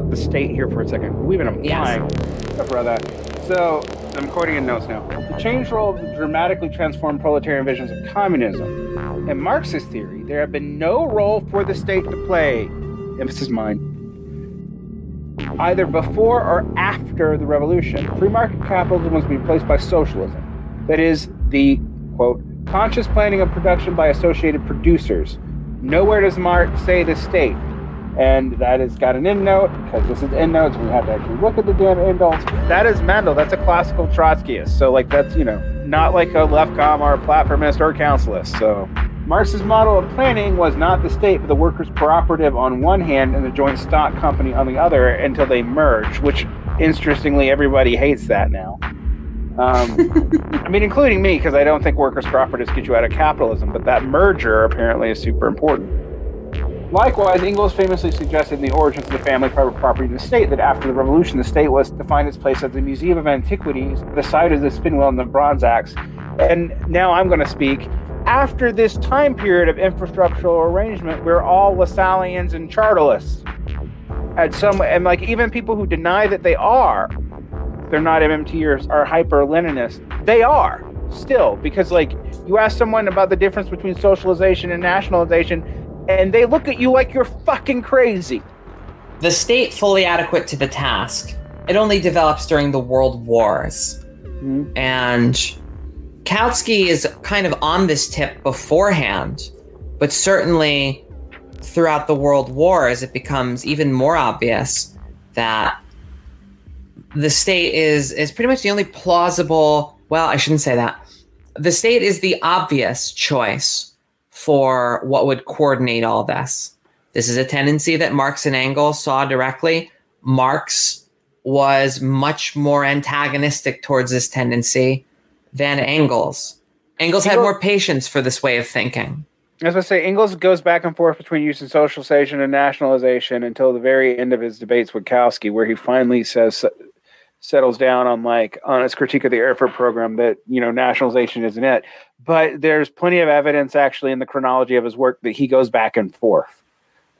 The state here for a second. We've been applying stuff brother. So I'm quoting in notes now. The change role dramatically transformed proletarian visions of communism. In Marxist theory, there had been no role for the state to play. Emphasis mine. Either before or after the revolution, free market capitalism was replaced by socialism. That is, the quote conscious planning of production by associated producers. Nowhere does Marx say the state and that has got an end note because this is end notes. We have to actually look at the damn end notes. That is Mandel. That's a classical Trotskyist. So like that's you know not like a leftcom or a platformist or a councilist. So Marx's model of planning was not the state, but the workers' cooperative on one hand and the joint stock company on the other until they merge. Which interestingly, everybody hates that now. Um, I mean, including me, because I don't think workers' cooperatives get you out of capitalism. But that merger apparently is super important. Likewise, Engels famously suggested in The Origins of the Family, Private Property, and the State that after the Revolution, the state was to find its place as a museum of antiquities, the site of the spin wheel and the bronze axe. And now I'm going to speak. After this time period of infrastructural arrangement, we're all Lassalleans and Chartists. And some, and like even people who deny that they are, they're not MMTers, are hyper Leninists. They are still because like you ask someone about the difference between socialization and nationalization and they look at you like you're fucking crazy. The state fully adequate to the task. It only develops during the world wars. Mm-hmm. And Kautsky is kind of on this tip beforehand, but certainly throughout the world wars, it becomes even more obvious that the state is is pretty much the only plausible well i shouldn't say that the state is the obvious choice for what would coordinate all this. This is a tendency that Marx and Engels saw directly. Marx was much more antagonistic towards this tendency than Engels. Engels had more patience for this way of thinking. As I say, Engels goes back and forth between using socialization and nationalization until the very end of his debates with Kautsky, where he finally says settles down on like on his critique of the Erfurt program that you know nationalization isn't it. But there's plenty of evidence actually in the chronology of his work that he goes back and forth.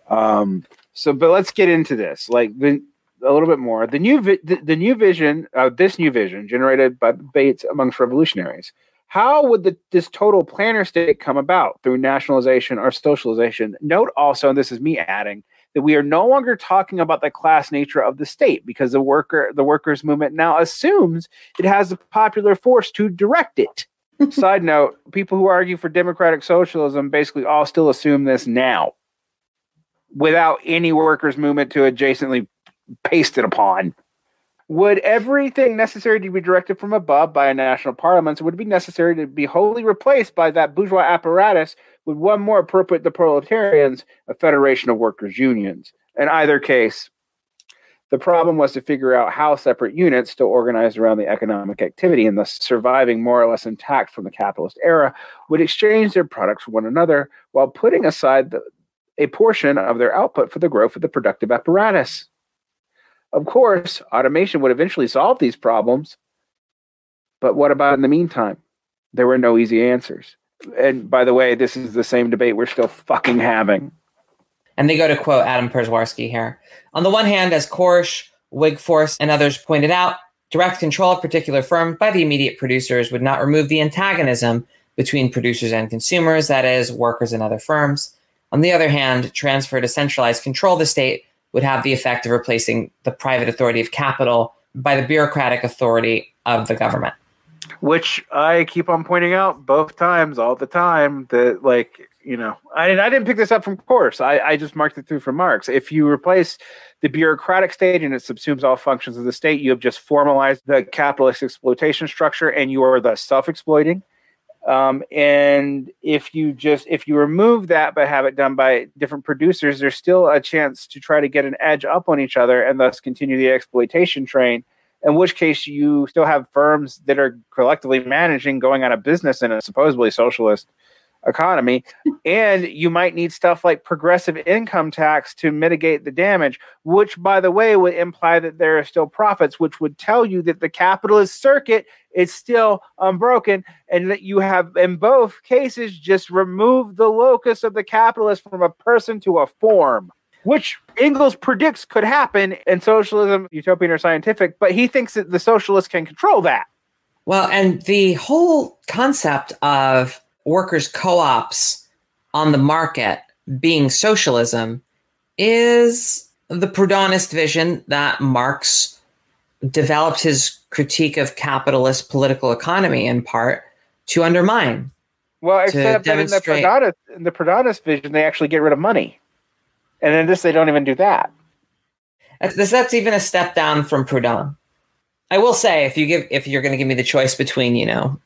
Um, so, but let's get into this like the, a little bit more. The new vi- the, the, new vision, uh, this new vision generated by debates amongst revolutionaries. How would the, this total planner state come about through nationalization or socialization? Note also, and this is me adding, that we are no longer talking about the class nature of the state because the worker the workers movement now assumes it has the popular force to direct it. Side note, people who argue for democratic socialism basically all still assume this now without any workers movement to adjacently paste it upon. Would everything necessary to be directed from above by a national parliament would it be necessary to be wholly replaced by that bourgeois apparatus with one more appropriate to proletarians, a federation of workers' unions. In either case, the problem was to figure out how separate units, still organized around the economic activity and thus surviving more or less intact from the capitalist era, would exchange their products for one another while putting aside the, a portion of their output for the growth of the productive apparatus. Of course, automation would eventually solve these problems, but what about in the meantime? There were no easy answers and by the way, this is the same debate we're still fucking having. And they go to quote Adam Przeworski here. On the one hand, as Korsch, Wigforss, and others pointed out, direct control of particular firms by the immediate producers would not remove the antagonism between producers and consumers, that is, workers and other firms. On the other hand, transfer to centralized control of the state would have the effect of replacing the private authority of capital by the bureaucratic authority of the government which I keep on pointing out both times, all the time. That like you know, I I didn't pick this up from Korsch. I I just marked it through from Marx. If you replace the bureaucratic state and it subsumes all functions of the state, you have just formalized the capitalist exploitation structure, and you are thus self-exploiting. Um, and if you just if you remove that but have it done by different producers, there's still a chance to try to get an edge up on each other and thus continue the exploitation train in which case you still have firms that are collectively managing going out of business in a supposedly socialist economy. and you might need stuff like progressive income tax to mitigate the damage, which, by the way, would imply that there are still profits, which would tell you that the capitalist circuit is still unbroken and that you have, in both cases, just removed the locus of the capitalist from a person to a form. Which Engels predicts could happen in socialism, utopian or scientific, but he thinks that the socialists can control that. Well, and the whole concept of workers' co ops on the market being socialism is the Proudhonist vision that Marx developed his critique of capitalist political economy in part to undermine. Well, except that in the, Proudhonist, in the Proudhonist vision, they actually get rid of money. And in this, they don't even do that. That's, that's even a step down from Proudhon. I will say, if you give, if you're going to give me the choice between, you know,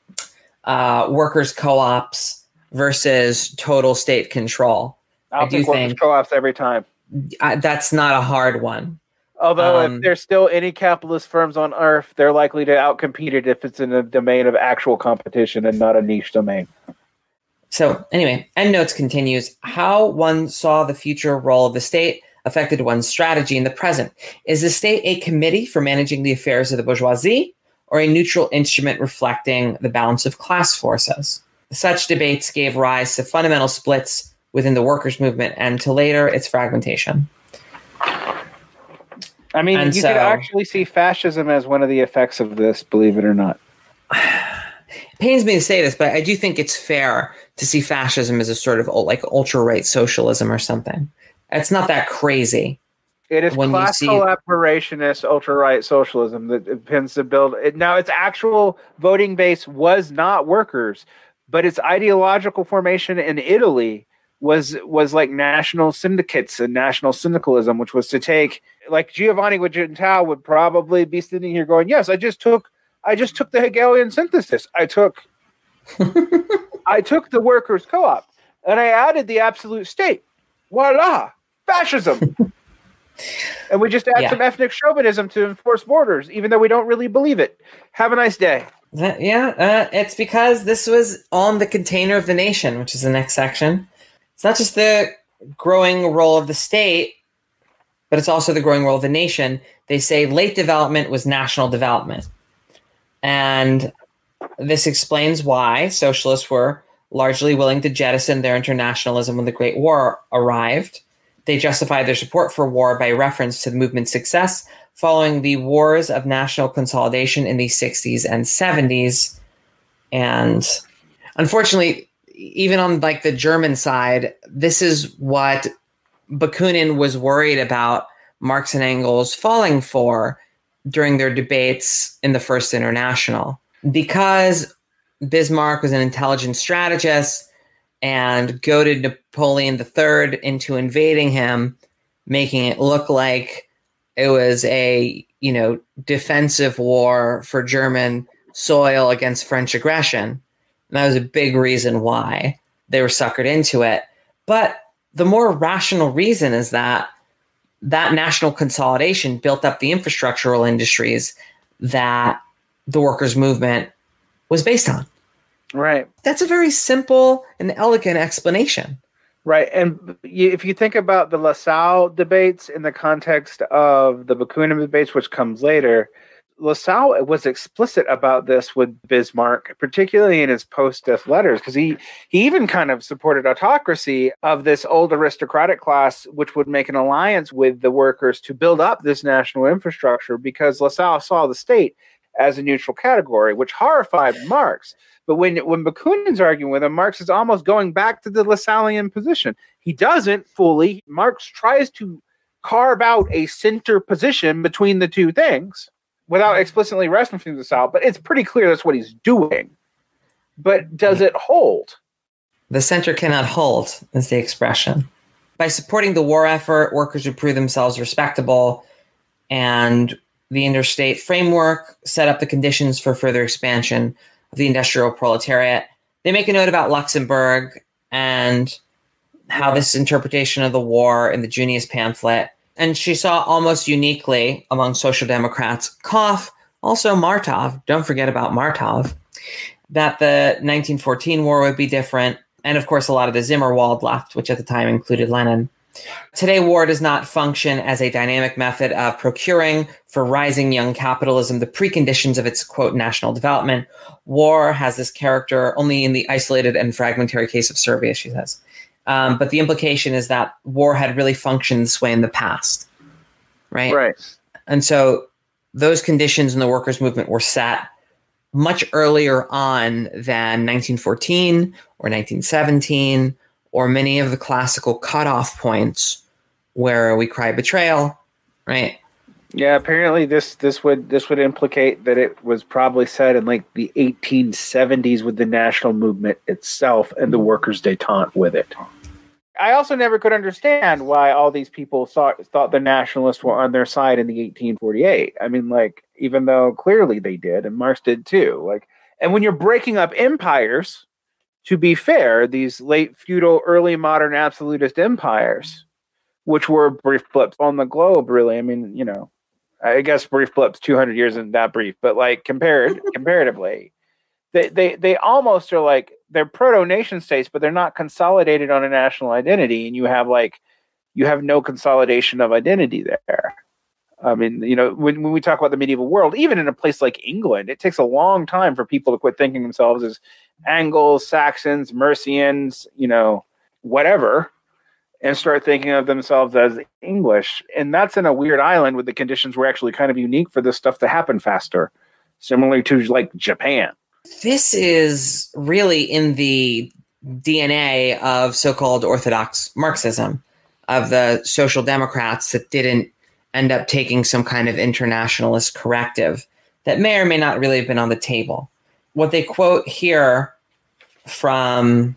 uh, workers co-ops versus total state control. I'll I do think co-ops every time. I, that's not a hard one. Although um, if there's still any capitalist firms on earth, they're likely to outcompete it if it's in a domain of actual competition and not a niche domain. So anyway, EndNotes continues how one saw the future role of the state affected one's strategy in the present. Is the state a committee for managing the affairs of the bourgeoisie? or a neutral instrument reflecting the balance of class forces. Such debates gave rise to fundamental splits within the workers' movement and to later its fragmentation. I mean, and you so, could actually see fascism as one of the effects of this, believe it or not. It pains me to say this, but I do think it's fair to see fascism as a sort of like ultra right socialism or something. It's not that crazy. It is class see... collaborationist ultra right socialism that tends to build it. Now, its actual voting base was not workers, but its ideological formation in Italy was was like national syndicates and national syndicalism, which was to take like Giovanni Guidagentau would probably be sitting here going, "Yes, I just took I just took the Hegelian synthesis. I took I took the workers' co-op and I added the absolute state. Voila, fascism." And we just add yeah. some ethnic chauvinism to enforce borders, even though we don't really believe it. Have a nice day. That, yeah, uh, it's because this was on the container of the nation, which is the next section. It's not just the growing role of the state, but it's also the growing role of the nation. They say late development was national development. And this explains why socialists were largely willing to jettison their internationalism when the Great War arrived they justified their support for war by reference to the movement's success following the wars of national consolidation in the 60s and 70s. And unfortunately, even on like the German side, this is what Bakunin was worried about Marx and Engels falling for during their debates in the First International. Because Bismarck was an intelligent strategist, and goaded Napoleon III into invading him, making it look like it was a you know defensive war for German soil against French aggression. And that was a big reason why they were suckered into it. But the more rational reason is that that national consolidation built up the infrastructural industries that the workers' movement was based on. Right. That's a very simple and elegant explanation. Right. And if you think about the Lassalle debates in the context of the Bakunin debates, which comes later, Lassalle was explicit about this with Bismarck, particularly in his post-death letters, because he he even kind of supported autocracy of this old aristocratic class, which would make an alliance with the workers to build up this national infrastructure, because Lassalle saw the state as a neutral category, which horrified Marx. But when when Bakunin's arguing with him, Marx is almost going back to the Lassallean position. He doesn't fully. Marx tries to carve out a center position between the two things without explicitly referencing Lassalle, but it's pretty clear that's what he's doing. But does it hold? The center cannot hold, is the expression. By supporting the war effort, workers would prove themselves respectable, and the interstate framework set up the conditions for further expansion of the industrial proletariat. They make a note about Luxemburg and how this interpretation of the war in the Junius pamphlet. And she saw almost uniquely among social democrats, Koff, also Martov, don't forget about Martov, that the 1914 war would be different. and of course, a lot of the Zimmerwald left, which at the time included Lenin. Today, war does not function as a dynamic method of procuring for rising young capitalism the preconditions of its quote national development. War has this character only in the isolated and fragmentary case of Serbia, she says. Um, but the implication is that war had really functioned this way in the past, right? Right. And so those conditions in the workers' movement were set much earlier on than 1914 or 1917 or many of the classical cutoff points where we cry betrayal, right? Yeah, apparently this this would this would implicate that it was probably said in like the 1870s with the national movement itself and the workers' détente with it. I also never could understand why all these people thought thought the nationalists were on their side in the 1848. I mean, like even though clearly they did, and Marx did too. Like, and when you're breaking up empires, to be fair, these late feudal, early modern absolutist empires, which were brief blips on the globe, really. I mean, you know, I guess brief blips, 200 years isn't that brief, but like compared comparatively, they, they, they almost are like they're proto nation states, but they're not consolidated on a national identity. And you have like, you have no consolidation of identity there. I mean, you know, when, when we talk about the medieval world, even in a place like England, it takes a long time for people to quit thinking themselves as Angles, Saxons, Mercians, you know, whatever, and start thinking of themselves as English. And that's in a weird island where the conditions were actually kind of unique for this stuff to happen faster, similarly to like Japan. This is really in the DNA of so called Orthodox Marxism, of the social democrats that didn't end up taking some kind of internationalist corrective that may or may not really have been on the table what they quote here from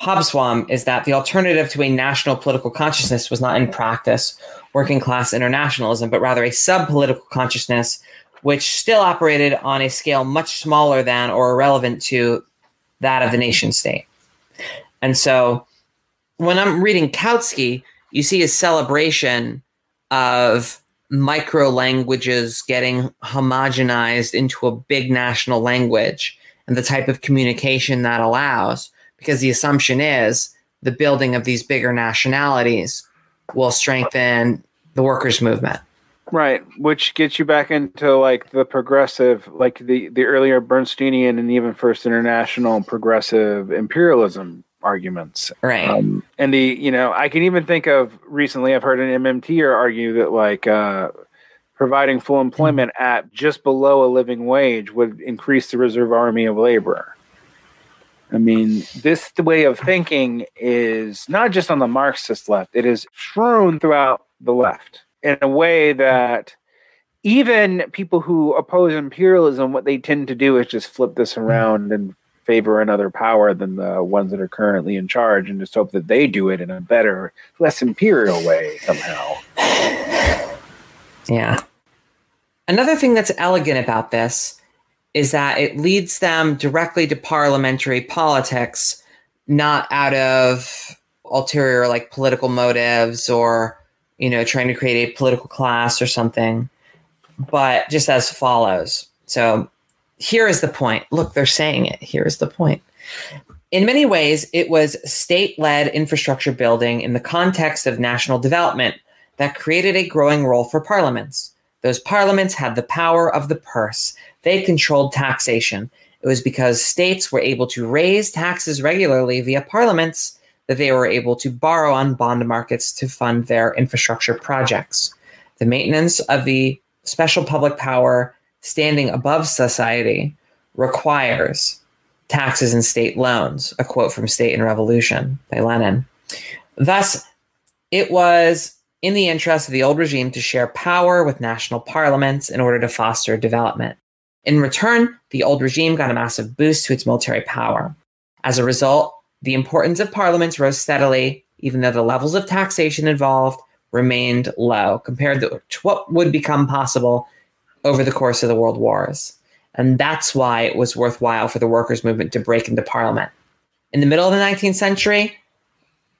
Hobsbawm is that the alternative to a national political consciousness was not in practice working class internationalism, but rather a sub political consciousness, which still operated on a scale much smaller than or irrelevant to that of the nation state. And so when I'm reading Kautsky, you see a celebration of micro languages getting homogenized into a big national language and the type of communication that allows because the assumption is the building of these bigger nationalities will strengthen the workers movement right which gets you back into like the progressive like the the earlier bernsteinian and even first international progressive imperialism arguments. Right. Um, and the, you know, I can even think of recently, I've heard an MMTer argue that like uh, providing full employment at just below a living wage would increase the reserve army of labor. I mean, this way of thinking is not just on the Marxist left, it is strewn throughout the left in a way that even people who oppose imperialism, what they tend to do is just flip this around and favor another power than the ones that are currently in charge and just hope that they do it in a better, less imperial way somehow. Yeah. Another thing that's elegant about this is that it leads them directly to parliamentary politics, not out of ulterior like political motives or, you know, trying to create a political class or something, but just as follows. So here is the point. Look, they're saying it. Here is the point. In many ways, it was state led infrastructure building in the context of national development that created a growing role for parliaments. Those parliaments had the power of the purse, they controlled taxation. It was because states were able to raise taxes regularly via parliaments that they were able to borrow on bond markets to fund their infrastructure projects. The maintenance of the special public power standing above society requires taxes and state loans, a quote from State and Revolution by Lenin. Thus, it was in the interest of the old regime to share power with national parliaments in order to foster development. In return, the old regime got a massive boost to its military power. As a result, the importance of parliaments rose steadily, even though the levels of taxation involved remained low compared to what would become possible over the course of the world wars. And that's why it was worthwhile for the workers' movement to break into parliament. In the middle of the 19th century,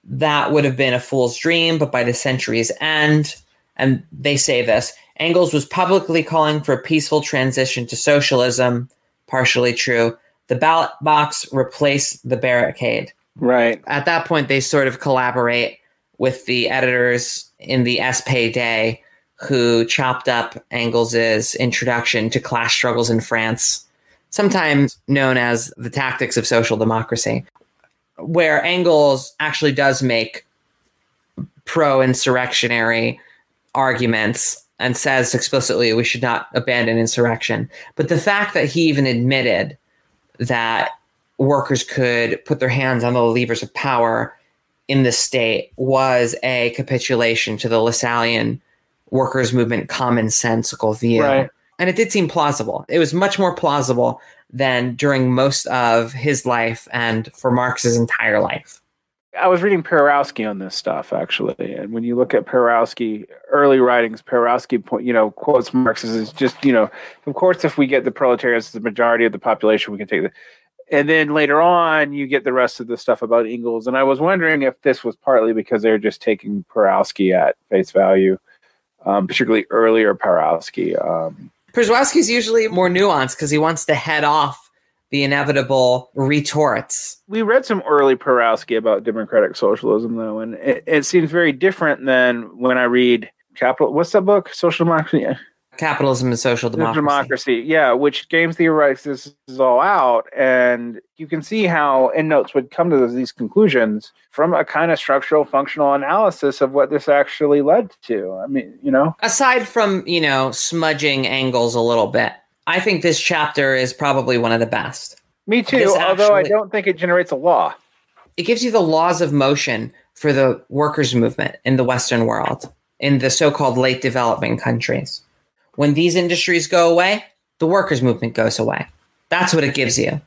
that would have been a fool's dream, but by the century's end, and they say this, Engels was publicly calling for a peaceful transition to socialism, partially true. The ballot box replaced the barricade. Right. At that point, they sort of collaborate with the editors in the SPD who chopped up Engels's introduction to class struggles in France, sometimes known as the tactics of social democracy, where Engels actually does make pro insurrectionary arguments and says explicitly we should not abandon insurrection. But the fact that he even admitted that workers could put their hands on the levers of power in the state was a capitulation to the Lassallean workers' movement commonsensical view. Right. And it did seem plausible. It was much more plausible than during most of his life and for Marx's entire life. I was reading Przeworski on this stuff actually, and when you look at Przeworski early writings, Przeworski point you know quotes Marx as just you know, of course, if we get the proletariats as the majority of the population, we can take the. And then later on, you get the rest of the stuff about Engels, and I was wondering if this was partly because they're just taking Przeworski at face value, um, particularly earlier Przeworski. Um, Przeworski's usually more nuanced because he wants to head off the inevitable retorts. We read some early Przeworski about democratic socialism, though, and it, it seems very different than when I read Capital. What's that book? Social Democracy. Capitalism and Social Democracy. Democracy, yeah, which James theorizes this is all out, and you can see how endnotes would come to these conclusions from a kind of structural, functional analysis of what this actually led to. I mean, you know, aside from you know smudging Engels a little bit, I think this chapter is probably one of the best. Me too, this although actually, I don't think it generates a law. It gives you the laws of motion for the workers' movement in the Western world, in the so called late developing countries. When these industries go away, the workers' movement goes away. That's what it gives you.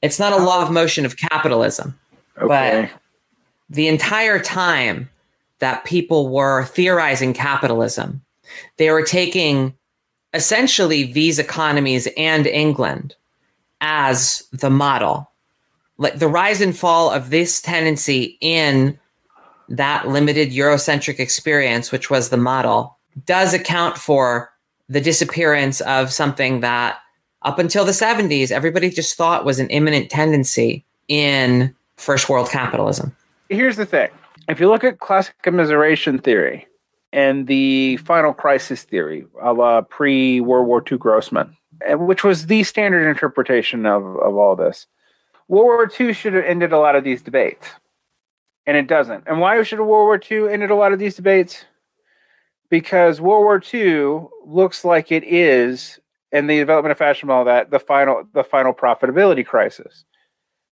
It's not a law of motion of capitalism, okay. but the entire time that people were theorizing capitalism, they were taking essentially these economies and England as the model. Like the rise and fall of this tendency in that limited Eurocentric experience, which was the model, does account for the disappearance of something that up until the 70s everybody just thought was an imminent tendency in first world capitalism. Here's the thing. If you look at classic immiseration theory and the final crisis theory of uh, pre World War II Grossman, which was the standard interpretation of, of all this, World War II should have ended a lot of these debates. And it doesn't. And why should World War II ended a lot of these debates? because World War II looks like it is, and the development of fascism, all that, the final the final profitability crisis.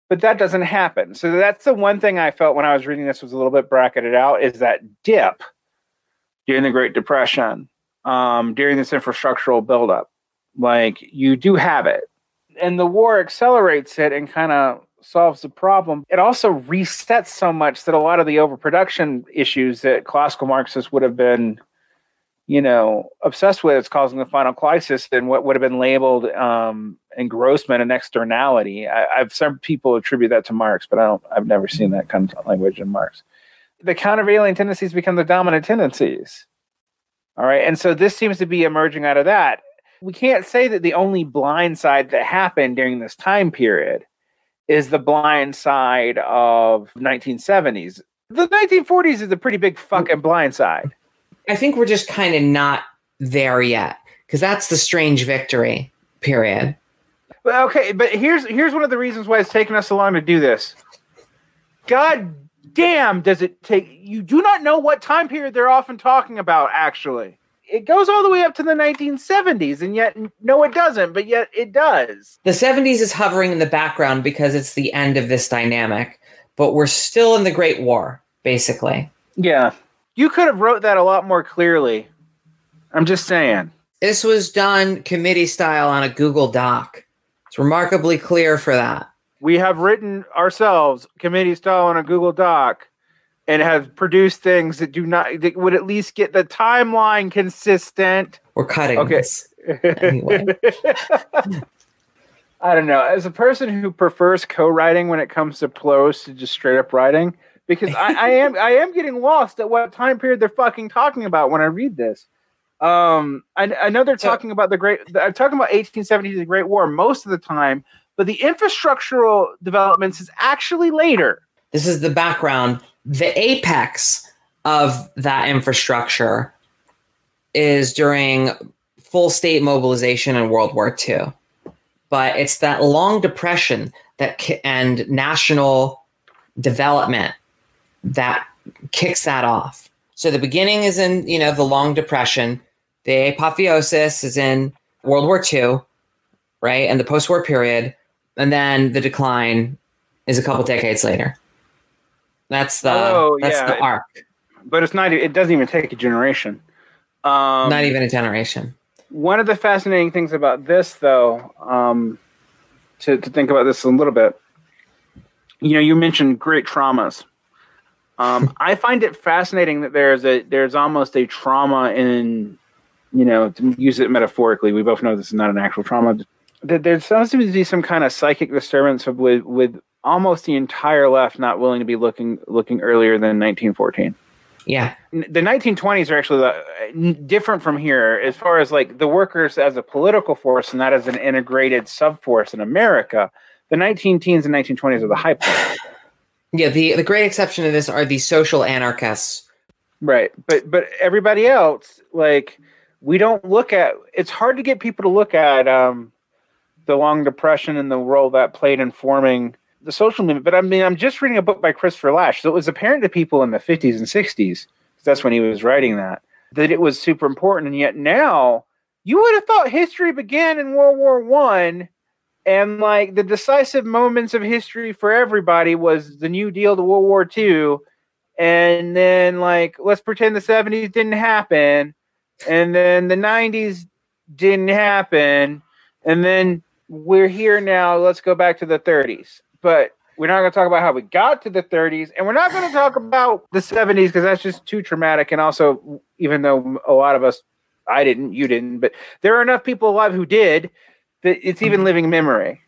But that doesn't happen. So that's the one thing I felt when I was reading this was a little bit bracketed out is that dip during the Great Depression, um, during this infrastructural buildup. Like you do have it. And the war accelerates it and kind of solves the problem. It also resets so much that a lot of the overproduction issues that classical Marxists would have been you know, obsessed with it's causing the final crisis and what would have been labeled um, engrossment and externality. I, have some people attribute that to Marx, but I don't. I've never seen that kind of language in Marx. The countervailing tendencies become the dominant tendencies. All right, and so this seems to be emerging out of that. We can't say that the only blind side that happened during this time period is the blind side of 1970s. The 1940s is a pretty big fucking blind side. I think we're just kind of not there yet because that's the strange victory period. Well, okay, but here's here's one of the reasons why it's taken us so long to do this. God damn, does it take? You do not know what time period they're often talking about. Actually, it goes all the way up to the 1970s, and yet no, it doesn't. But yet it does. The 70s is hovering in the background because it's the end of this dynamic, but we're still in the Great War, basically. Yeah, you could have wrote that a lot more clearly. I'm just saying. This was done committee style on a Google Doc. It's remarkably clear for that. We have written ourselves committee style on a Google Doc and have produced things that do not that would at least get the timeline consistent. We're cutting okay. this anyway. I don't know. As a person who prefers co-writing when it comes to prose to just straight up writing, because I, I, am I am getting lost at what time period they're fucking talking about when I read this. Um, I, I know they're talking about the great. I'm talking about 1870, the Great War, most of the time, but the infrastructural developments is actually later. This is the background. The apex of that infrastructure is during full state mobilization in World War II. But it's that long depression that and national development that kicks that off. So the beginning is in, you know, the long depression. The apotheosis is in World War II, right? And the post-war period. And then the decline is a couple decades later. That's the oh, that's yeah. the arc. But it's not it doesn't even take a generation. Um, not even a generation. One of the fascinating things about this though, um, to, to think about this a little bit, you know, you mentioned great traumas. Um, I find it fascinating that there's a there's almost a trauma in, you know, to use it metaphorically. We both know this is not an actual trauma. That there seems to be some kind of psychic disturbance with with almost the entire left not willing to be looking looking earlier than 1914. Yeah, the 1920s are actually the, different from here as far as like the workers as a political force and not as an integrated sub force in America. The 19 teens and 1920s are the high point. Yeah, the the great exception to this are the social anarchists. Right. But but everybody else, like we don't look at it's hard to get people to look at um the long depression and the role that played in forming the social movement. But I mean I'm just reading a book by Christopher Lasch. So it was apparent to people in the 50s and 60s, that's when he was writing that, that it was super important. And yet now you would have thought history began in World War One and like the decisive moments of history for everybody was the New Deal to World War II, and then like let's pretend the '70s didn't happen, and then the '90s didn't happen, and then we're here now. Let's go back to the 30s, but we're not going to talk about how we got to the 30s, and we're not going to talk about the 70s because that's just too traumatic. And also, even though a lot of us, I didn't, you didn't, but there are enough people alive who did that it's even living memory.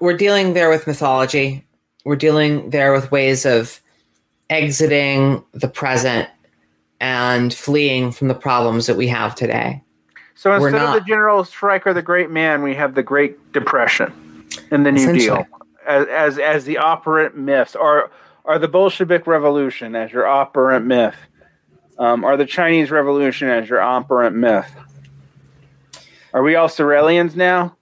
We're dealing there with mythology. We're dealing there with ways of exiting the present and fleeing from the problems that we have today. So instead of the general strike or the great man, we have the Great Depression and the New Deal. As, as as the operant myths, or or the Bolshevik Revolution as your operant myth, um, or the Chinese Revolution as your operant myth. Are we all Sorelians now?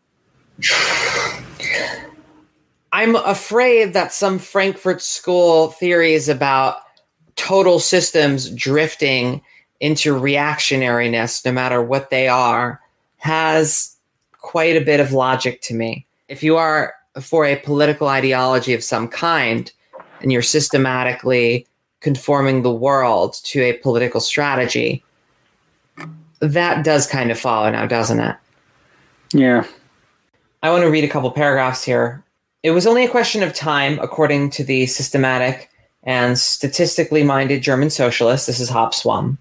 I'm afraid that some Frankfurt School theories about total systems drifting into reactionariness, no matter what they are, has quite a bit of logic to me. If you are for a political ideology of some kind and you're systematically conforming the world to a political strategy, that does kind of follow now, doesn't it? Yeah. I want to read a couple paragraphs here. It was only a question of time, according to the systematic and statistically minded German socialist. This is Hobsbawm.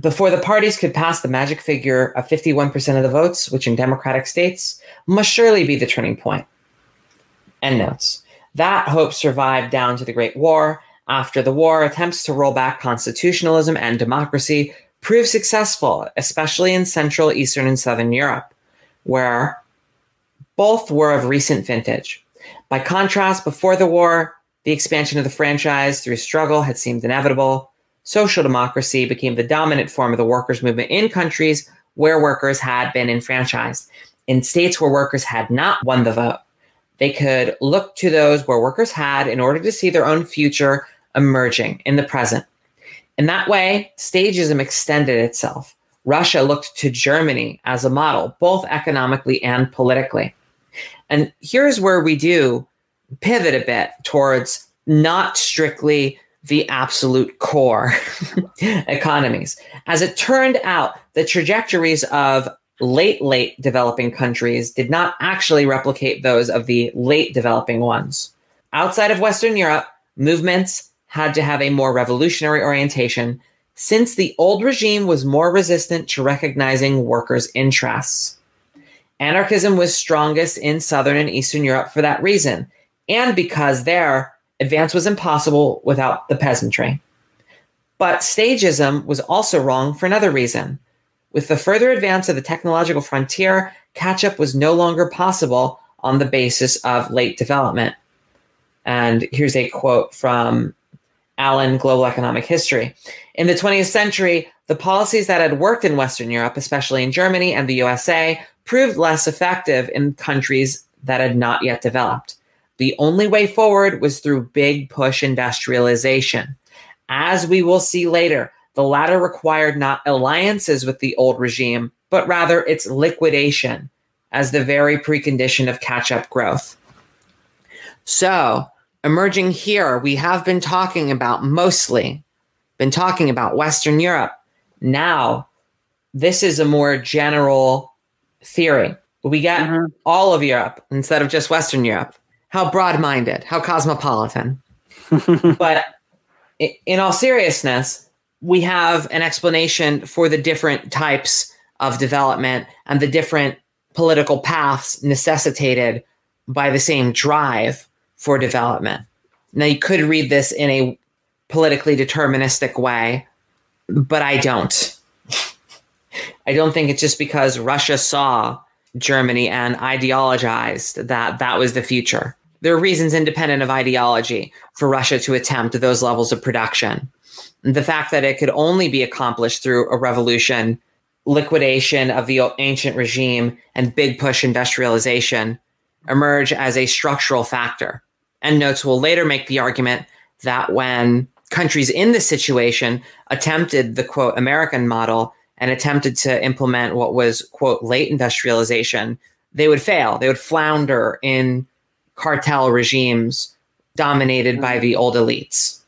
Before the parties could pass the magic figure of 51% of the votes, which in democratic states must surely be the turning point. End notes. That hope survived down to the Great War. After the war, attempts to roll back constitutionalism and democracy proved successful, especially in Central, Eastern, and Southern Europe, where both were of recent vintage. By contrast, before the war, the expansion of the franchise through struggle had seemed inevitable. Social democracy became the dominant form of the workers' movement in countries where workers had been enfranchised. In states where workers had not won the vote, they could look to those where workers had in order to see their own future emerging in the present. In that way, stagism extended itself. Russia looked to Germany as a model, both economically and politically. And here's where we do pivot a bit towards not strictly the absolute core economies. As it turned out, the trajectories of late, late developing countries did not actually replicate those of the late developing ones. Outside of Western Europe, movements had to have a more revolutionary orientation since the old regime was more resistant to recognizing workers' interests. Anarchism was strongest in Southern and Eastern Europe for that reason, and because there, advance was impossible without the peasantry. But stagism was also wrong for another reason. With the further advance of the technological frontier, catch up was no longer possible, on the basis of late development. And here's a quote from Allen Global Economic History. In the 20th century, the policies that had worked in Western Europe, especially in Germany and the USA, proved less effective in countries that had not yet developed. The only way forward was through big push industrialization. As we will see later, the latter required not alliances with the old regime, but rather its liquidation as the very precondition of catch up growth. So, emerging here, we have been talking about mostly, been talking about Western Europe. Now, this is a more general theory. We get mm-hmm. all of Europe instead of just Western Europe. How broad minded, how cosmopolitan. but in all seriousness, we have an explanation for the different types of development and the different political paths necessitated by the same drive for development. Now, you could read this in a politically deterministic way, but I don't. I don't think it's just because Russia saw Germany and ideologized that that was the future. There are reasons independent of ideology for Russia to attempt those levels of production. The fact that it could only be accomplished through a revolution, liquidation of the ancient regime, and big push industrialization emerge as a structural factor. Endnotes will later make the argument that when countries in this situation attempted the quote American model and attempted to implement what was quote late industrialization, they would fail. They would flounder in cartel regimes dominated by the old elites.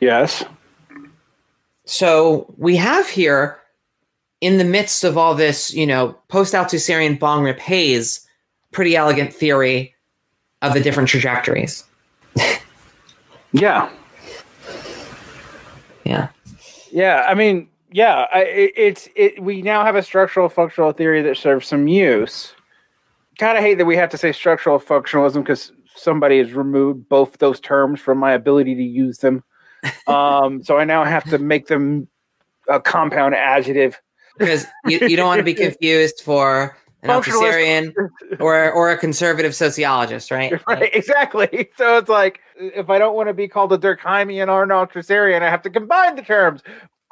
Yes. So we have here, in the midst of all this, you know, post Althusserian Bong Rip Hayes, pretty elegant theory of the different trajectories. yeah. Yeah. Yeah. I mean, yeah, I, it, it's it. We now have a structural functional theory that serves some use. Kind of hate that we have to say structural functionalism because somebody has removed both those terms from my ability to use them. Um, so I now have to make them a compound adjective because you, you don't want to be confused for an Althusserian or or a conservative sociologist, right? Right, like, exactly. So it's like if I don't want to be called a Durkheimian or an Althusserian, I have to combine the terms.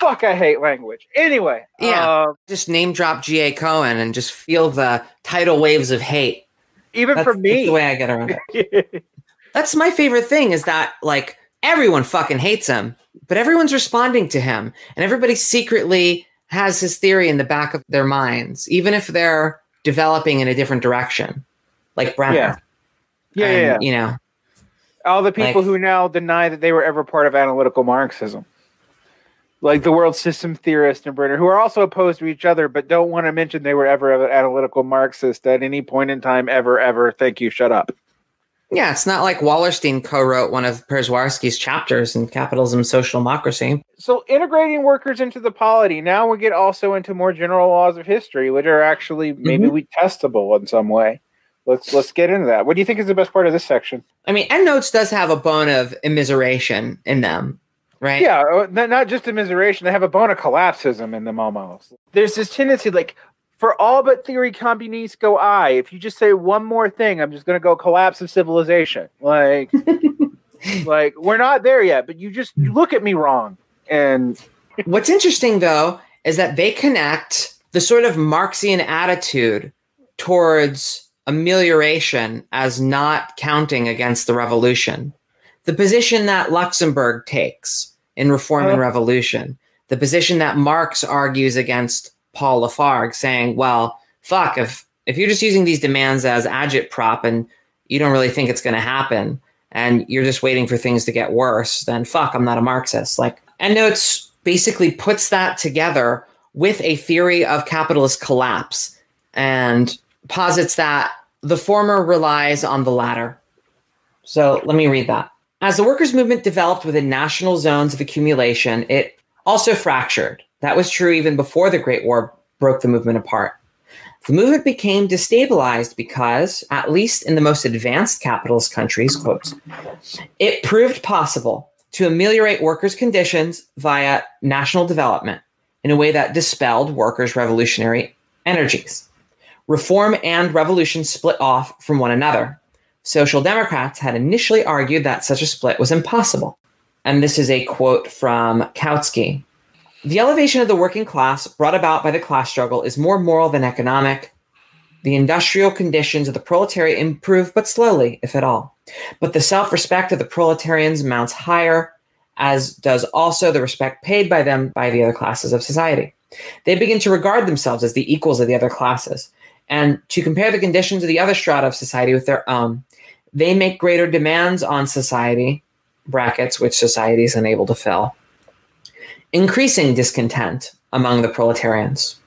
Fuck, I hate language. Anyway, yeah, uh, just name drop G.A. Cohen and just feel the tidal waves of hate. Even that's, for me, the way I get around it. that's my favorite thing is that like everyone fucking hates him, but everyone's responding to him, and everybody secretly has his theory in the back of their minds, even if they're developing in a different direction, like Brenner. Yeah, yeah, and, yeah, You know, all the people like, who now deny that they were ever part of analytical Marxism, like the world system theorist and Brenner, who are also opposed to each other, but don't want to mention they were ever an analytical Marxist at any point in time, ever, ever. Thank you. Shut up. Yeah, it's not like Wallerstein co-wrote one of Przeworski's chapters in Capitalism Social Democracy. So integrating workers into the polity, now we get also into more general laws of history, which are actually maybe mm-hmm. we testable in some way. Let's let's get into that. What do you think is the best part of this section? I mean, Endnotes does have a bone of immiseration in them, right? Yeah, uh, not just immiseration; they have a bone of collapsism in them almost. There's this tendency, like for all but theory communis go I. If you just say one more thing, I'm just going to go collapse of civilization. Like, like we're not there yet, but you just you look at me wrong. And what's interesting though is that they connect the sort of Marxian attitude towards amelioration as not counting against the revolution. The position that Luxemburg takes in Reform and uh-huh. Revolution, the position that Marx argues against Paul Lafargue saying, well, fuck, if if you're just using these demands as agitprop and you don't really think it's going to happen and you're just waiting for things to get worse, then fuck, I'm not a Marxist. Like, Endnotes basically puts that together with a theory of capitalist collapse and posits that the former relies on the latter. So let me read that. As the workers' movement developed within national zones of accumulation, it also fractured. That was true even before the Great War broke the movement apart. The movement became destabilized because, at least in the most advanced capitalist countries, quote, it proved possible to ameliorate workers' conditions via national development in a way that dispelled workers' revolutionary energies. Reform and revolution split off from one another. Social Democrats had initially argued that such a split was impossible. And this is a quote from Kautsky. The elevation of the working class brought about by the class struggle is more moral than economic. The industrial conditions of the proletariat improve but slowly, if at all. But the self respect of the proletarians mounts higher, as does also the respect paid by them by the other classes of society. They begin to regard themselves as the equals of the other classes, and to compare the conditions of the other strata of society with their own. They make greater demands on society, brackets, which society is unable to fill, increasing discontent among the proletarians.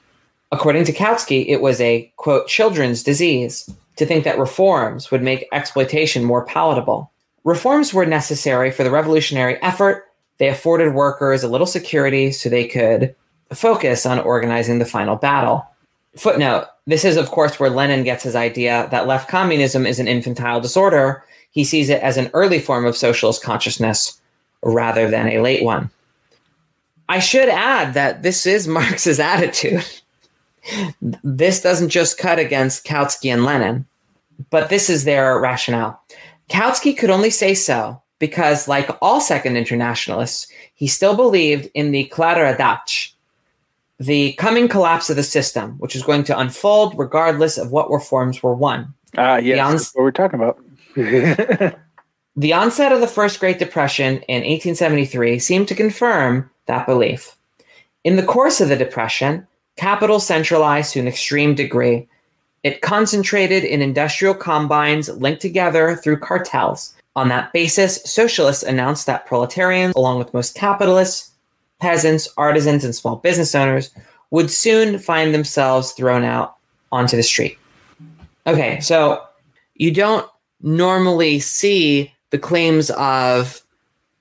According to Kautsky, it was a, quote, children's disease to think that reforms would make exploitation more palatable. Reforms were necessary for the revolutionary effort. They afforded workers a little security so they could focus on organizing the final battle. Footnote This is, of course, where Lenin gets his idea that left communism is an infantile disorder. He sees it as an early form of socialist consciousness rather than a late one. I should add that this is Marx's attitude. this doesn't just cut against Kautsky and Lenin, but this is their rationale. Kautsky could only say so because, like all Second Internationalists, he still believed in the Kladderadatsch, the coming collapse of the system, which is going to unfold regardless of what reforms were won. Ah, uh, yes, ons- what we're talking about. the onset of the First Great Depression in 1873 seemed to confirm that belief. In the course of the Depression, capital centralized to an extreme degree, it concentrated in industrial combines linked together through cartels. On that basis, socialists announced that proletarians, along with most capitalists, peasants, artisans, and small business owners, would soon find themselves thrown out onto the street. Okay, so you don't normally see the claims of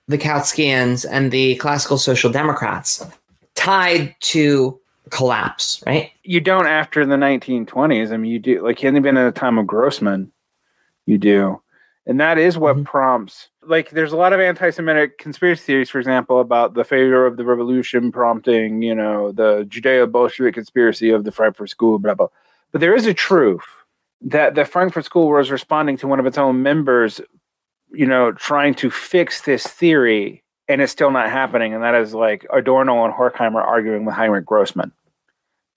the Kautskians and the classical social democrats tied to collapse, right? You don't after the 1920s. I mean, you do like even in the time of Grossman, you do, and that is what mm-hmm. prompts. Like, there's a lot of anti-Semitic conspiracy theories, for example, about the failure of the revolution prompting, you know, the Judeo-Bolshevik conspiracy of the Frankfurt School, blah blah. But there is a truth that the Frankfurt School was responding to one of its own members, you know, trying to fix this theory and it's still not happening. And that is like Adorno and Horkheimer arguing with Heinrich Grossman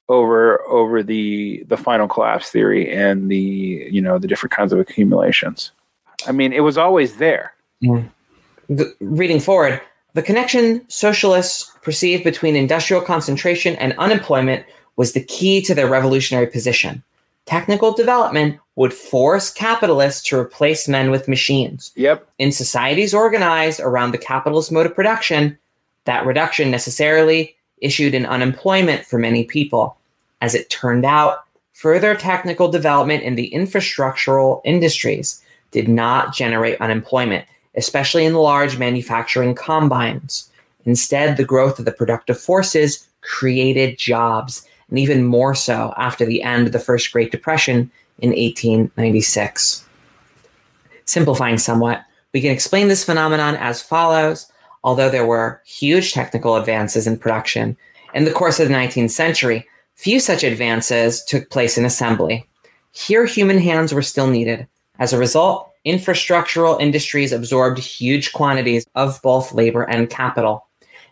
over over the the final collapse theory and the you know the different kinds of accumulations. I mean, it was always there. Mm. The, reading forward, the connection socialists perceived between industrial concentration and unemployment was the key to their revolutionary position. Technical development would force capitalists to replace men with machines. Yep. In societies organized around the capitalist mode of production, that reduction necessarily issued in unemployment for many people. As it turned out, further technical development in the infrastructural industries did not generate unemployment, especially in the large manufacturing combines. Instead, the growth of the productive forces created jobs, and even more so after the end of the First Great Depression in 1896. Simplifying somewhat, we can explain this phenomenon as follows. Although there were huge technical advances in production in the course of the 19th century, few such advances took place in assembly. Here, human hands were still needed. As a result, infrastructural industries absorbed huge quantities of both labor and capital.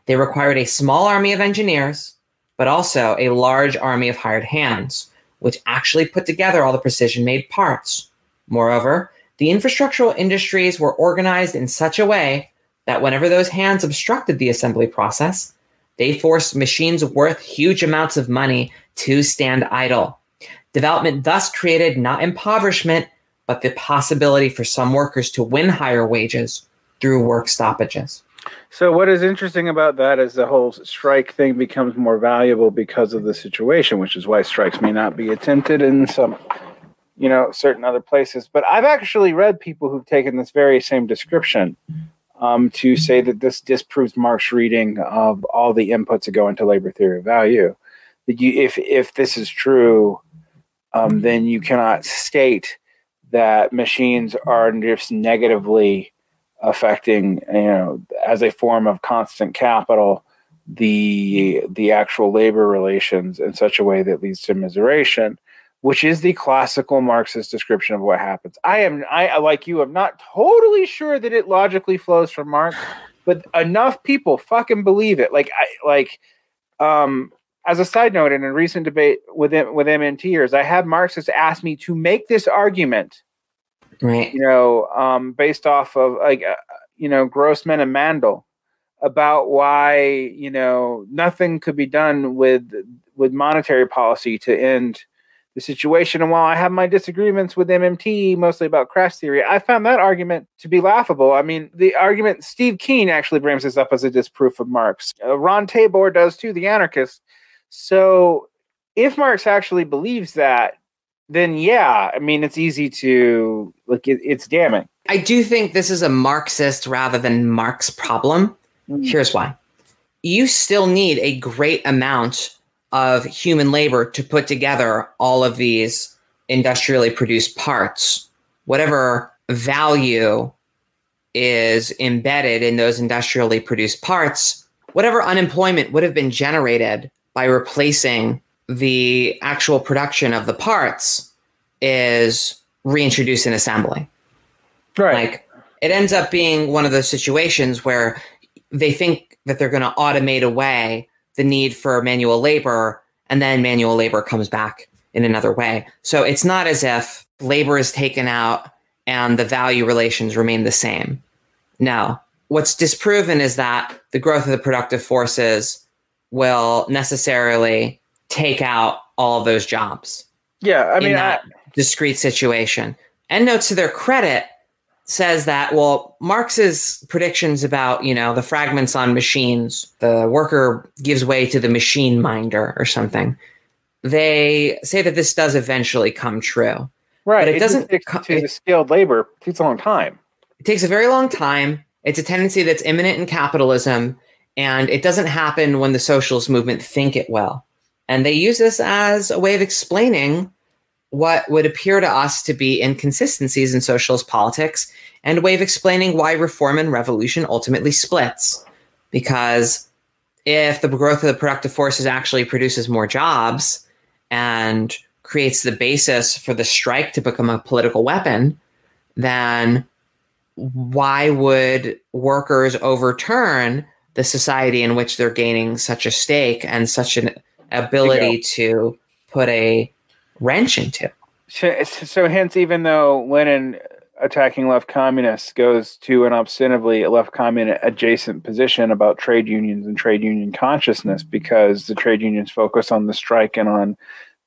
They required a small army of engineers, but also a large army of hired hands which actually put together all the precision made parts. Moreover, the infrastructural industries were organized in such a way that whenever those hands obstructed the assembly process, they forced machines worth huge amounts of money to stand idle. Development thus created not impoverishment, but the possibility for some workers to win higher wages through work stoppages. So what is interesting about that is the whole strike thing becomes more valuable because of the situation, which is why strikes may not be attempted in some, you know, certain other places. But I've actually read people who've taken this very same description um, to say that this disproves Marx's reading of all the inputs that go into labor theory of value. That you, if if this is true, um, then you cannot state that machines are just negatively affecting you know as a form of constant capital the the actual labor relations in such a way that leads to immiseration which is the classical Marxist description of what happens. I am, I like you, I'm not totally sure that it logically flows from Marx, but enough people fucking believe it. Like, I like, um, as a side note, in a recent debate with with MMTers, I had Marxists ask me to make this argument, right? You know, um, based off of like, uh, you know, Grossman and Mandel, about why you know nothing could be done with with monetary policy to end the situation. And while I have my disagreements with MMT, mostly about crash theory, I found that argument to be laughable. I mean, the argument Steve Keen actually brings this up as a disproof of Marx. Uh, Ron Tabor does too, the anarchist. So if Marx actually believes that, then yeah, I mean, it's easy to like it, it's damning. I do think this is a Marxist rather than Marx problem. Mm-hmm. Here's why. You still need a great amount of human labor to put together all of these industrially produced parts. Whatever value is embedded in those industrially produced parts, whatever unemployment would have been generated by replacing the actual production of the parts is reintroduced in assembly. Right. Like it ends up being one of those situations where they think that they're going to automate away the need for manual labor, and then manual labor comes back in another way. So it's not as if labor is taken out and the value relations remain the same. No. What's disproven is that the growth of the productive forces will necessarily take out all those jobs. Yeah, I mean, that I, discrete situation. Endnotes to their credit, says that well marx's predictions about you know the fragments on machines the worker gives way to the machine minder or something they say that this does eventually come true right but it, it doesn't to it, the skilled labor it takes a long time it takes a very long time it's a tendency that's imminent in capitalism and it doesn't happen when the socialist movement think it will and they use this as a way of explaining what would appear to us to be inconsistencies in socialist politics and a way of explaining why reform and revolution ultimately splits. Because if the growth of the productive forces actually produces more jobs and creates the basis for the strike to become a political weapon, then why would workers overturn the society in which they're gaining such a stake and such an ability to put a wrench into. So, so, hence, even though Lenin attacking left communists goes to an ostensibly left communist adjacent position about trade unions and trade union consciousness, because the trade unions focus on the strike and on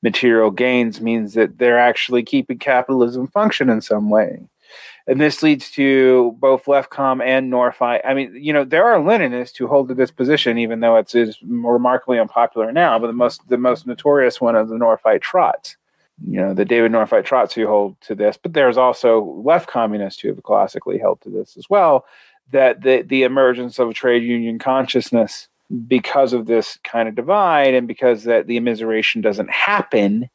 material gains, means that they're actually keeping capitalism function in some way. And this leads to both Leftcom and Norfi. I mean, you know, there are Leninists who hold to this position, even though it's is remarkably unpopular now. But the most the most notorious one is the Northite Trots you know, the David Northite Trots who hold to this, but there's also left communists who have classically held to this as well. That the the emergence of trade union consciousness because of this kind of divide and because that the immiseration doesn't happen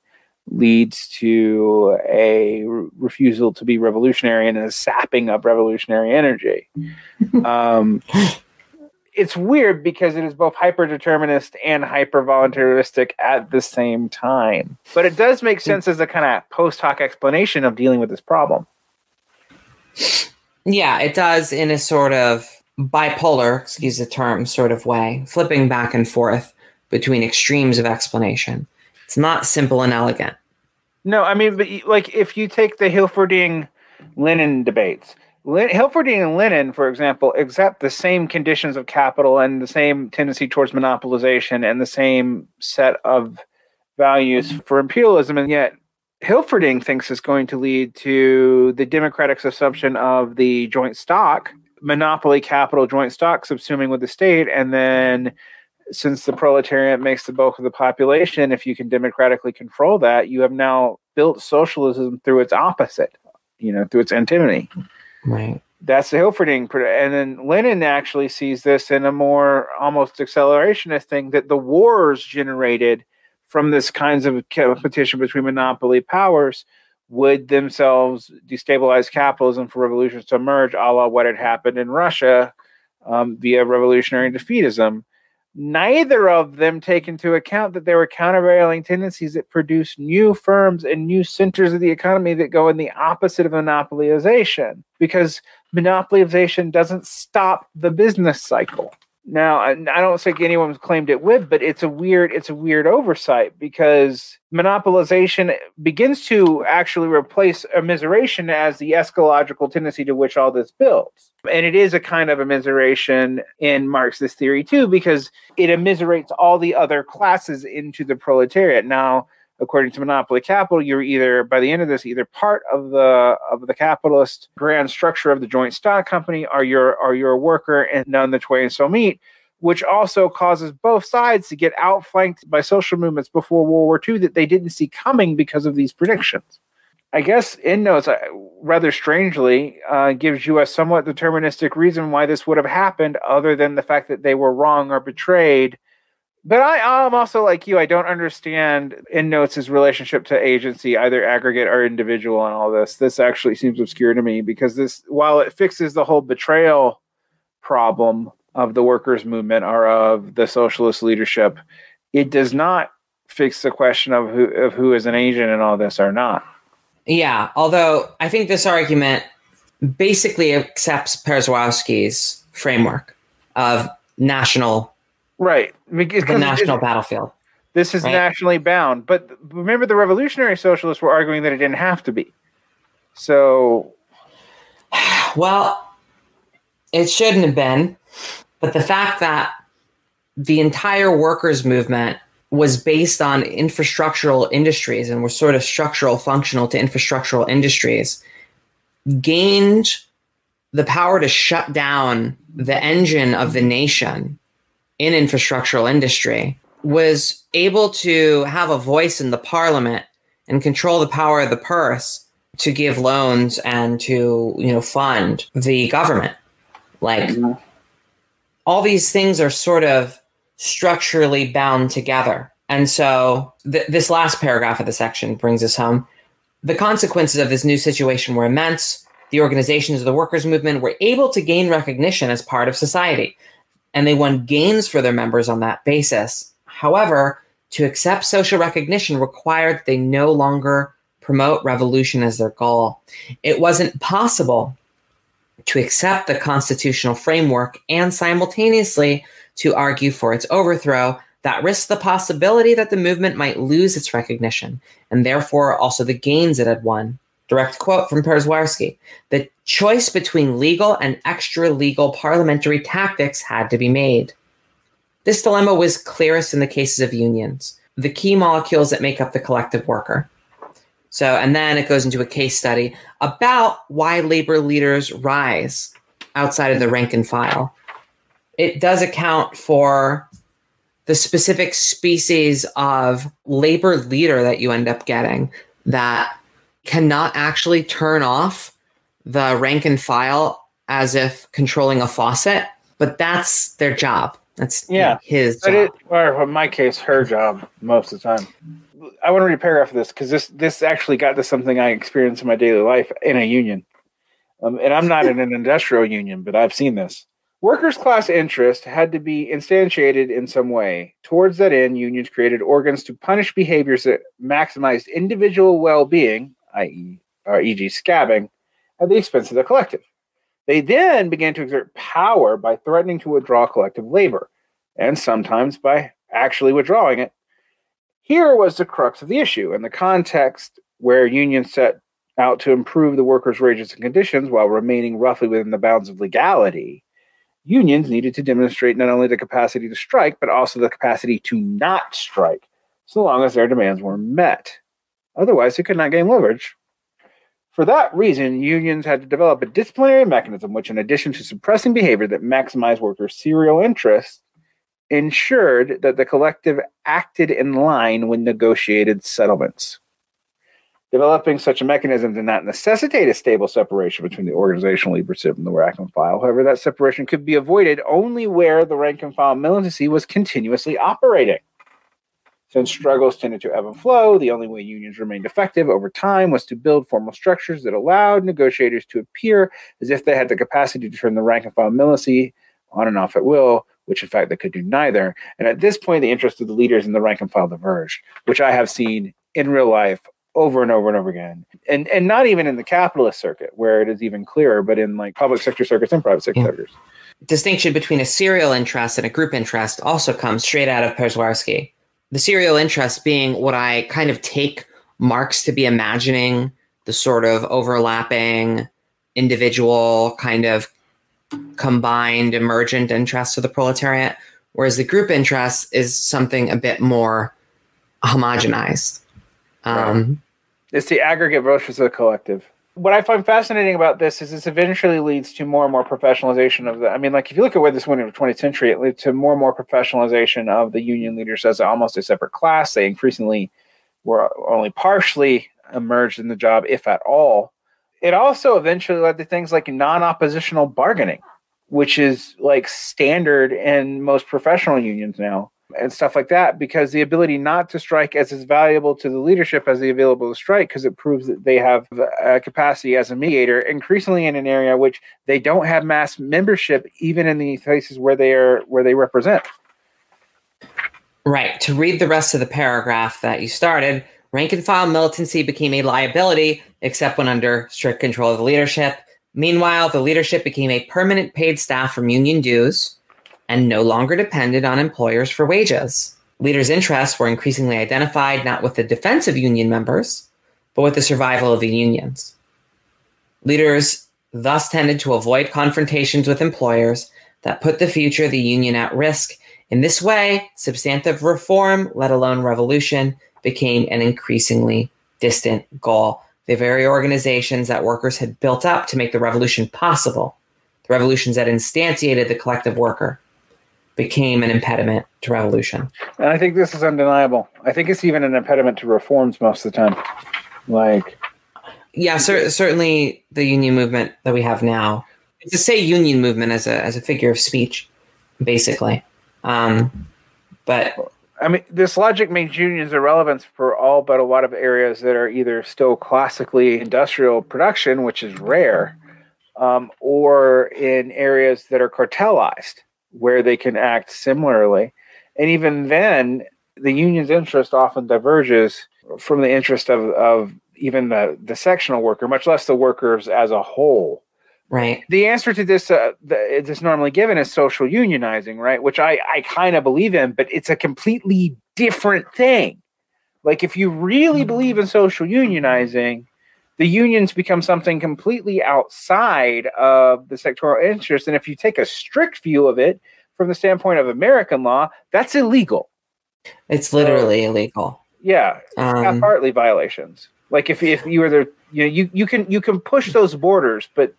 leads to a re- refusal to be revolutionary and a sapping of revolutionary energy. um, it's weird because it is both hyper determinist and hyper voluntaristic at the same time. But it does make sense as a kind of post hoc explanation of dealing with this problem. Yeah, it does in a sort of bipolar, excuse the term, sort of way, flipping back and forth between extremes of explanation. It's not simple and elegant. No, I mean, but like if you take the Hilferding Lenin debates, Lin- and Lenin, for example, accept the same conditions of capital and the same tendency towards monopolization and the same set of values for imperialism, and yet Hilferding thinks is going to lead to the democratic assumption of the joint stock, monopoly capital joint stock subsuming with the state, and then since the proletariat makes the bulk of the population, if you can democratically control that, you have now built socialism through its opposite, you know, through its antinomy. Right. That's the Hilferding. And then Lenin actually sees this in a more almost accelerationist thing that the wars generated from this kinds of competition between monopoly powers would themselves destabilize capitalism for revolutions to emerge, a la what had happened in Russia um, via revolutionary defeatism. Neither of them take into account that there were countervailing tendencies that produce new firms and new centers of the economy that go in the opposite of monopolization because monopolization doesn't stop the business cycle now, I, don't think anyone's claimed it would, but it's a weird it's a weird oversight because monopolization begins to actually replace immiseration as the eschatological tendency to which all this builds. And it is a kind of immiseration in Marxist theory too, because it immiserates all the other classes into the proletariat. Now, according to monopoly capital you're either by the end of this either part of the of the capitalist grand structure of the joint stock company or you're or you're a worker and none the twain so meet which also causes both sides to get outflanked by social movements before world war ii that they didn't see coming because of these predictions. I guess Endnotes, uh, rather strangely, uh, gives you a somewhat deterministic reason why this would have happened, other than the fact that they were wrong or betrayed but I, I'm also like you. I don't understand Endnotes' relationship to agency, either aggregate or individual, and all this. This actually seems obscure to me because this, while it fixes the whole betrayal problem of the workers' movement or of the socialist leadership, it does not fix the question of who of who is an agent in all this or not. Yeah, although I think this argument basically accepts Przeworski's framework of national Right. Because the national battlefield. This is right? nationally bound. But remember, the revolutionary socialists were arguing that it didn't have to be. So. Well, it shouldn't have been. But the fact that the entire workers' movement was based on infrastructural industries and was sort of structural functional to infrastructural industries gained the power to shut down the engine of the nation in infrastructural industry was able to have a voice in the parliament and control the power of the purse to give loans and to you know fund the government. Like all these things are sort of structurally bound together. And so th- this last paragraph of the section brings us home. The consequences of this new situation were immense. The organizations of the workers movement were able to gain recognition as part of society and they won gains for their members on that basis. However, to accept social recognition required that they no longer promote revolution as their goal. It wasn't possible to accept the constitutional framework and simultaneously to argue for its overthrow that risks the possibility that the movement might lose its recognition and therefore also the gains it had won. Direct quote from Przeworski. The choice between legal and extra legal parliamentary tactics had to be made. This dilemma was clearest in the cases of unions, the key molecules that make up the collective worker. So, and then it goes into a case study about why labor leaders rise outside of the rank and file. It does account for the specific species of labor leader that you end up getting that cannot actually turn off the rank and file as if controlling a faucet, but that's their job. That's yeah his job. It, or in my case, her job most of the time. I want to read a paragraph of this because this this actually got to something I experienced in my daily life in a union, um, and I'm not in an industrial union, but I've seen this. Workers' class interest had to be instantiated in some way. Towards that end, unions created organs to punish behaviors that maximized individual well-being, i.e., or e.g., scabbing, at the expense of the collective. They then began to exert power by threatening to withdraw collective labor, and sometimes by actually withdrawing it. Here was the crux of the issue, in the context where unions set out to improve the workers' wages and conditions while remaining roughly within the bounds of legality. Unions needed to demonstrate not only the capacity to strike, but also the capacity to not strike, so long as their demands were met. Otherwise, they could not gain leverage for that reason, unions had to develop a disciplinary mechanism which, in addition to suppressing behavior that maximized workers' serial interests, ensured that the collective acted in line with negotiated settlements. Developing such a mechanism did not necessitate a stable separation between the organizational leadership and the rank and file. However, that separation could be avoided only where the rank and file militancy was continuously operating. Since struggles tended to ebb and flow, the only way unions remained effective over time was to build formal structures that allowed negotiators to appear as if they had the capacity to turn the rank and file militancy on and off at will, which in fact they could do neither. And at this point, the interest of the leaders in the rank and file diverged, which I have seen in real life over and over and over again. And and not even in the capitalist circuit where it is even clearer, but in like public sector circuits and private sector yeah. circuits. Distinction between a serial interest and a group interest also comes straight out of Przeworski. The serial interest being what I kind of take Marx to be imagining the sort of overlapping individual kind of combined emergent interests of the proletariat, whereas the group interest is something a bit more homogenized. Um, right. It's the aggregate versus the collective. What I find fascinating about this is this eventually leads to more and more professionalization of the. I mean, like if you look at where this went in the 20th century, it led to more and more professionalization of the union leaders as almost a separate class. They increasingly were only partially emerged in the job, if at all. It also eventually led to things like non oppositional bargaining, which is like standard in most professional unions now and stuff like that because the ability not to strike as is as valuable to the leadership as the ability to strike because it proves that they have a uh, capacity as a mediator increasingly in an area which they don't have mass membership even in the places where they are where they represent. Right. To read the rest of the paragraph that you started rank and file militancy became a liability except when under strict control of the leadership. Meanwhile the leadership became a permanent paid staff from union dues and no longer depended on employers for wages. Leaders' interests were increasingly identified not with the defense of union members, but with the survival of the unions. Leaders thus tended to avoid confrontations with employers that put the future of the union at risk. In this way, substantive reform, let alone revolution, became an increasingly distant goal. The very organizations that workers had built up to make the revolution possible, the revolutions that instantiated the collective worker, became an impediment to revolution. And I think this is undeniable. I think it's even an impediment to reforms most of the time. Like, yeah, cer- certainly the union movement that we have now. To say union movement as a as a figure of speech, basically. Um, but I mean, this logic makes unions irrelevant for all but a lot of areas that are either still classically industrial production, which is rare, um, or in areas that are cartelized where they can act similarly. And even then, the union's interest often diverges from the interest of, of even the, the sectional worker, much less the workers as a whole. Right. The answer to this, uh, this normally given is social unionizing, right? Which I, I kind of believe in, but it's a completely different thing. Like if you really mm-hmm. believe in social unionizing, the unions become something completely outside of the sectoral interest. And if you take a strict view of it from the standpoint of American law, that's illegal. It's literally so, illegal. Yeah, um, partly violations. Like if if you were the you know you you can you can push those borders, but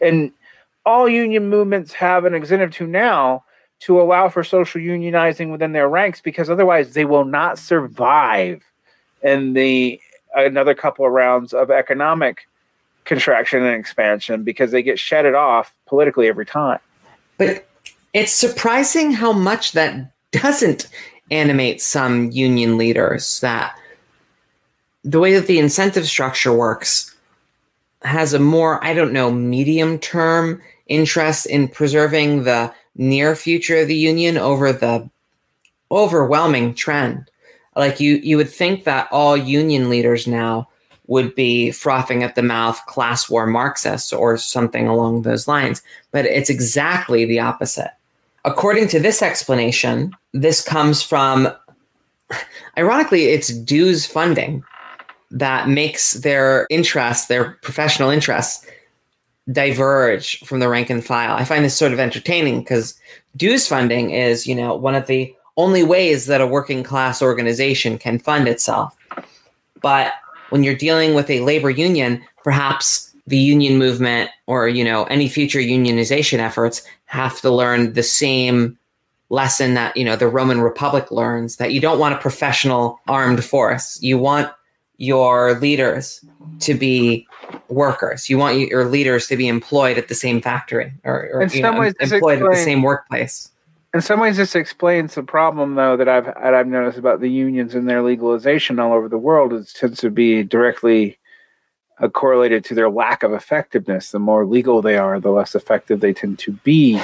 and all union movements have an incentive to now to allow for social unionizing within their ranks because otherwise they will not survive in the another couple of rounds of economic contraction and expansion because they get shedded off politically every time. But it's surprising how much that doesn't animate some union leaders that the way that the incentive structure works has a more, I don't know, medium term interest in preserving the near future of the union over the overwhelming trend like you, you would think that all union leaders now would be frothing at the mouth class war Marxists or something along those lines. But it's exactly the opposite. According to this explanation, this comes from, ironically, it's dues funding that makes their interests, their professional interests, diverge from the rank and file. I find this sort of entertaining because dues funding is, you know, one of the only ways that a working class organization can fund itself. But when you're dealing with a labor union, perhaps the union movement or you know any future unionization efforts have to learn the same lesson that you know the Roman Republic learns that you don't want a professional armed force. You want your leaders to be workers. You want your leaders to be employed at the same factory or, or you know, employed at the same workplace in some ways, this explains the problem, though, that I've that I've noticed about the unions and their legalization all over the world. It tends to be directly uh, correlated to their lack of effectiveness. The more legal they are, the less effective they tend to be.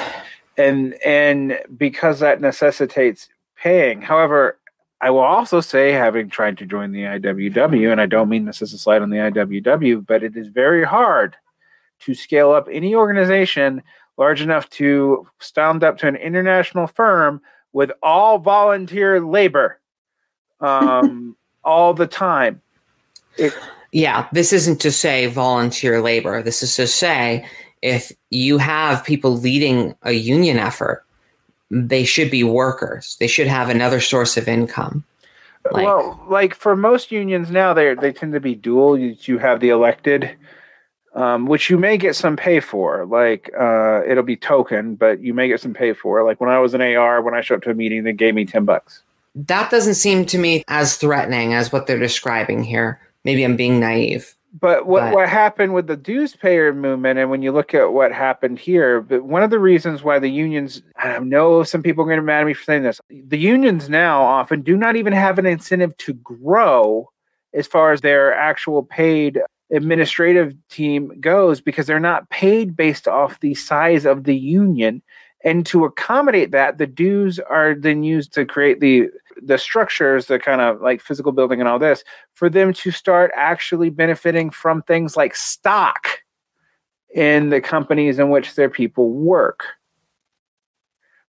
and and because that necessitates paying. However, I will also say, having tried to join the IWW, and I don't mean this as a slight on the IWW, but it is very hard to scale up any organization large enough to stand up to an international firm with all volunteer labor um, all the time. It, yeah, this isn't to say volunteer labor. This is to say if you have people leading a union effort, they should be workers. They should have another source of income. Like, well, like for most unions now, they they tend to be dual. You, you have the elected, um, which you may get some pay for. Like uh, it'll be token, but you may get some pay for. Like when I was an AR, when I showed up to a meeting, they gave me ten bucks. That doesn't seem to me as threatening as what they're describing here. Maybe I'm being naive. But what, but, what happened with the dues payer movement, and when you look at what happened here, but one of the reasons why the unions, I know some people are going to mad at me for saying this, the unions now often do not even have an incentive to grow as far as their actual paid administrative team goes because they're not paid based off the size of the union. And to accommodate that, the dues are then used to create the the structures, the kind of like physical building and all this, for them to start actually benefiting from things like stock in the companies in which their people work.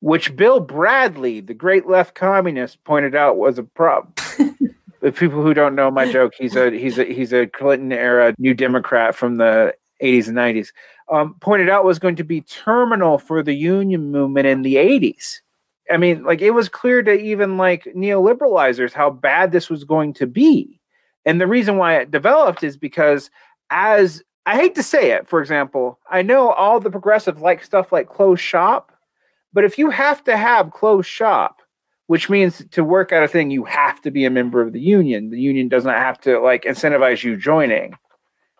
Which Bill Bradley, the great left communist, pointed out was a problem. people who don't know my joke, he's a he's a he's a Clinton era New Democrat from the 80s and 90s. Um, pointed out was going to be terminal for the union movement in the 80s I mean, like it was clear to even like neoliberalizers how bad this was going to be. And the reason why it developed is because as I hate to say it, for example, I know all the progressive like stuff like closed shop, but if you have to have closed shop, which means to work out a thing, you have to be a member of the union. The union does not have to like incentivize you joining.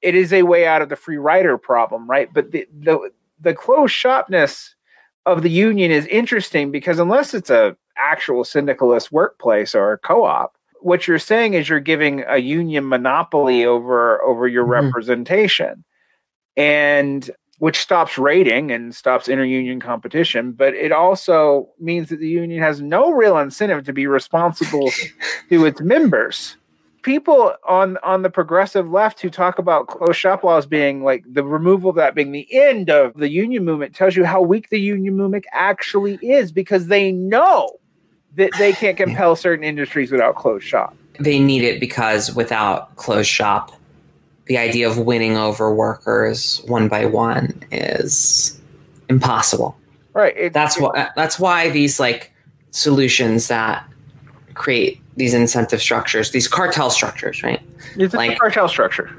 It is a way out of the free rider problem, right? But the the, the closed shopness of the union is interesting because unless it's a actual syndicalist workplace or a co-op, what you're saying is you're giving a union monopoly over over your mm-hmm. representation. And which stops rating and stops interunion competition, but it also means that the union has no real incentive to be responsible to its members people on on the progressive left who talk about closed shop laws being like the removal of that being the end of the union movement tells you how weak the union movement actually is because they know that they can't compel certain industries without closed shop. They need it because without closed shop, the idea of winning over workers one by one is impossible. Right. It, that's it, why that's why these like solutions that create these incentive structures, these cartel structures, right? It's like, a cartel structure.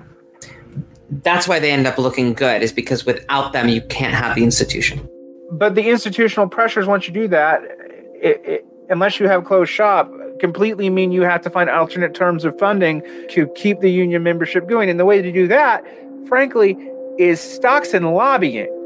That's why they end up looking good, is because without them, you can't have the institution. But the institutional pressures, once you do that, it, it, unless you have closed shop, completely mean you have to find alternate terms of funding to keep the union membership going. And the way to do that, frankly, is stocks and lobbying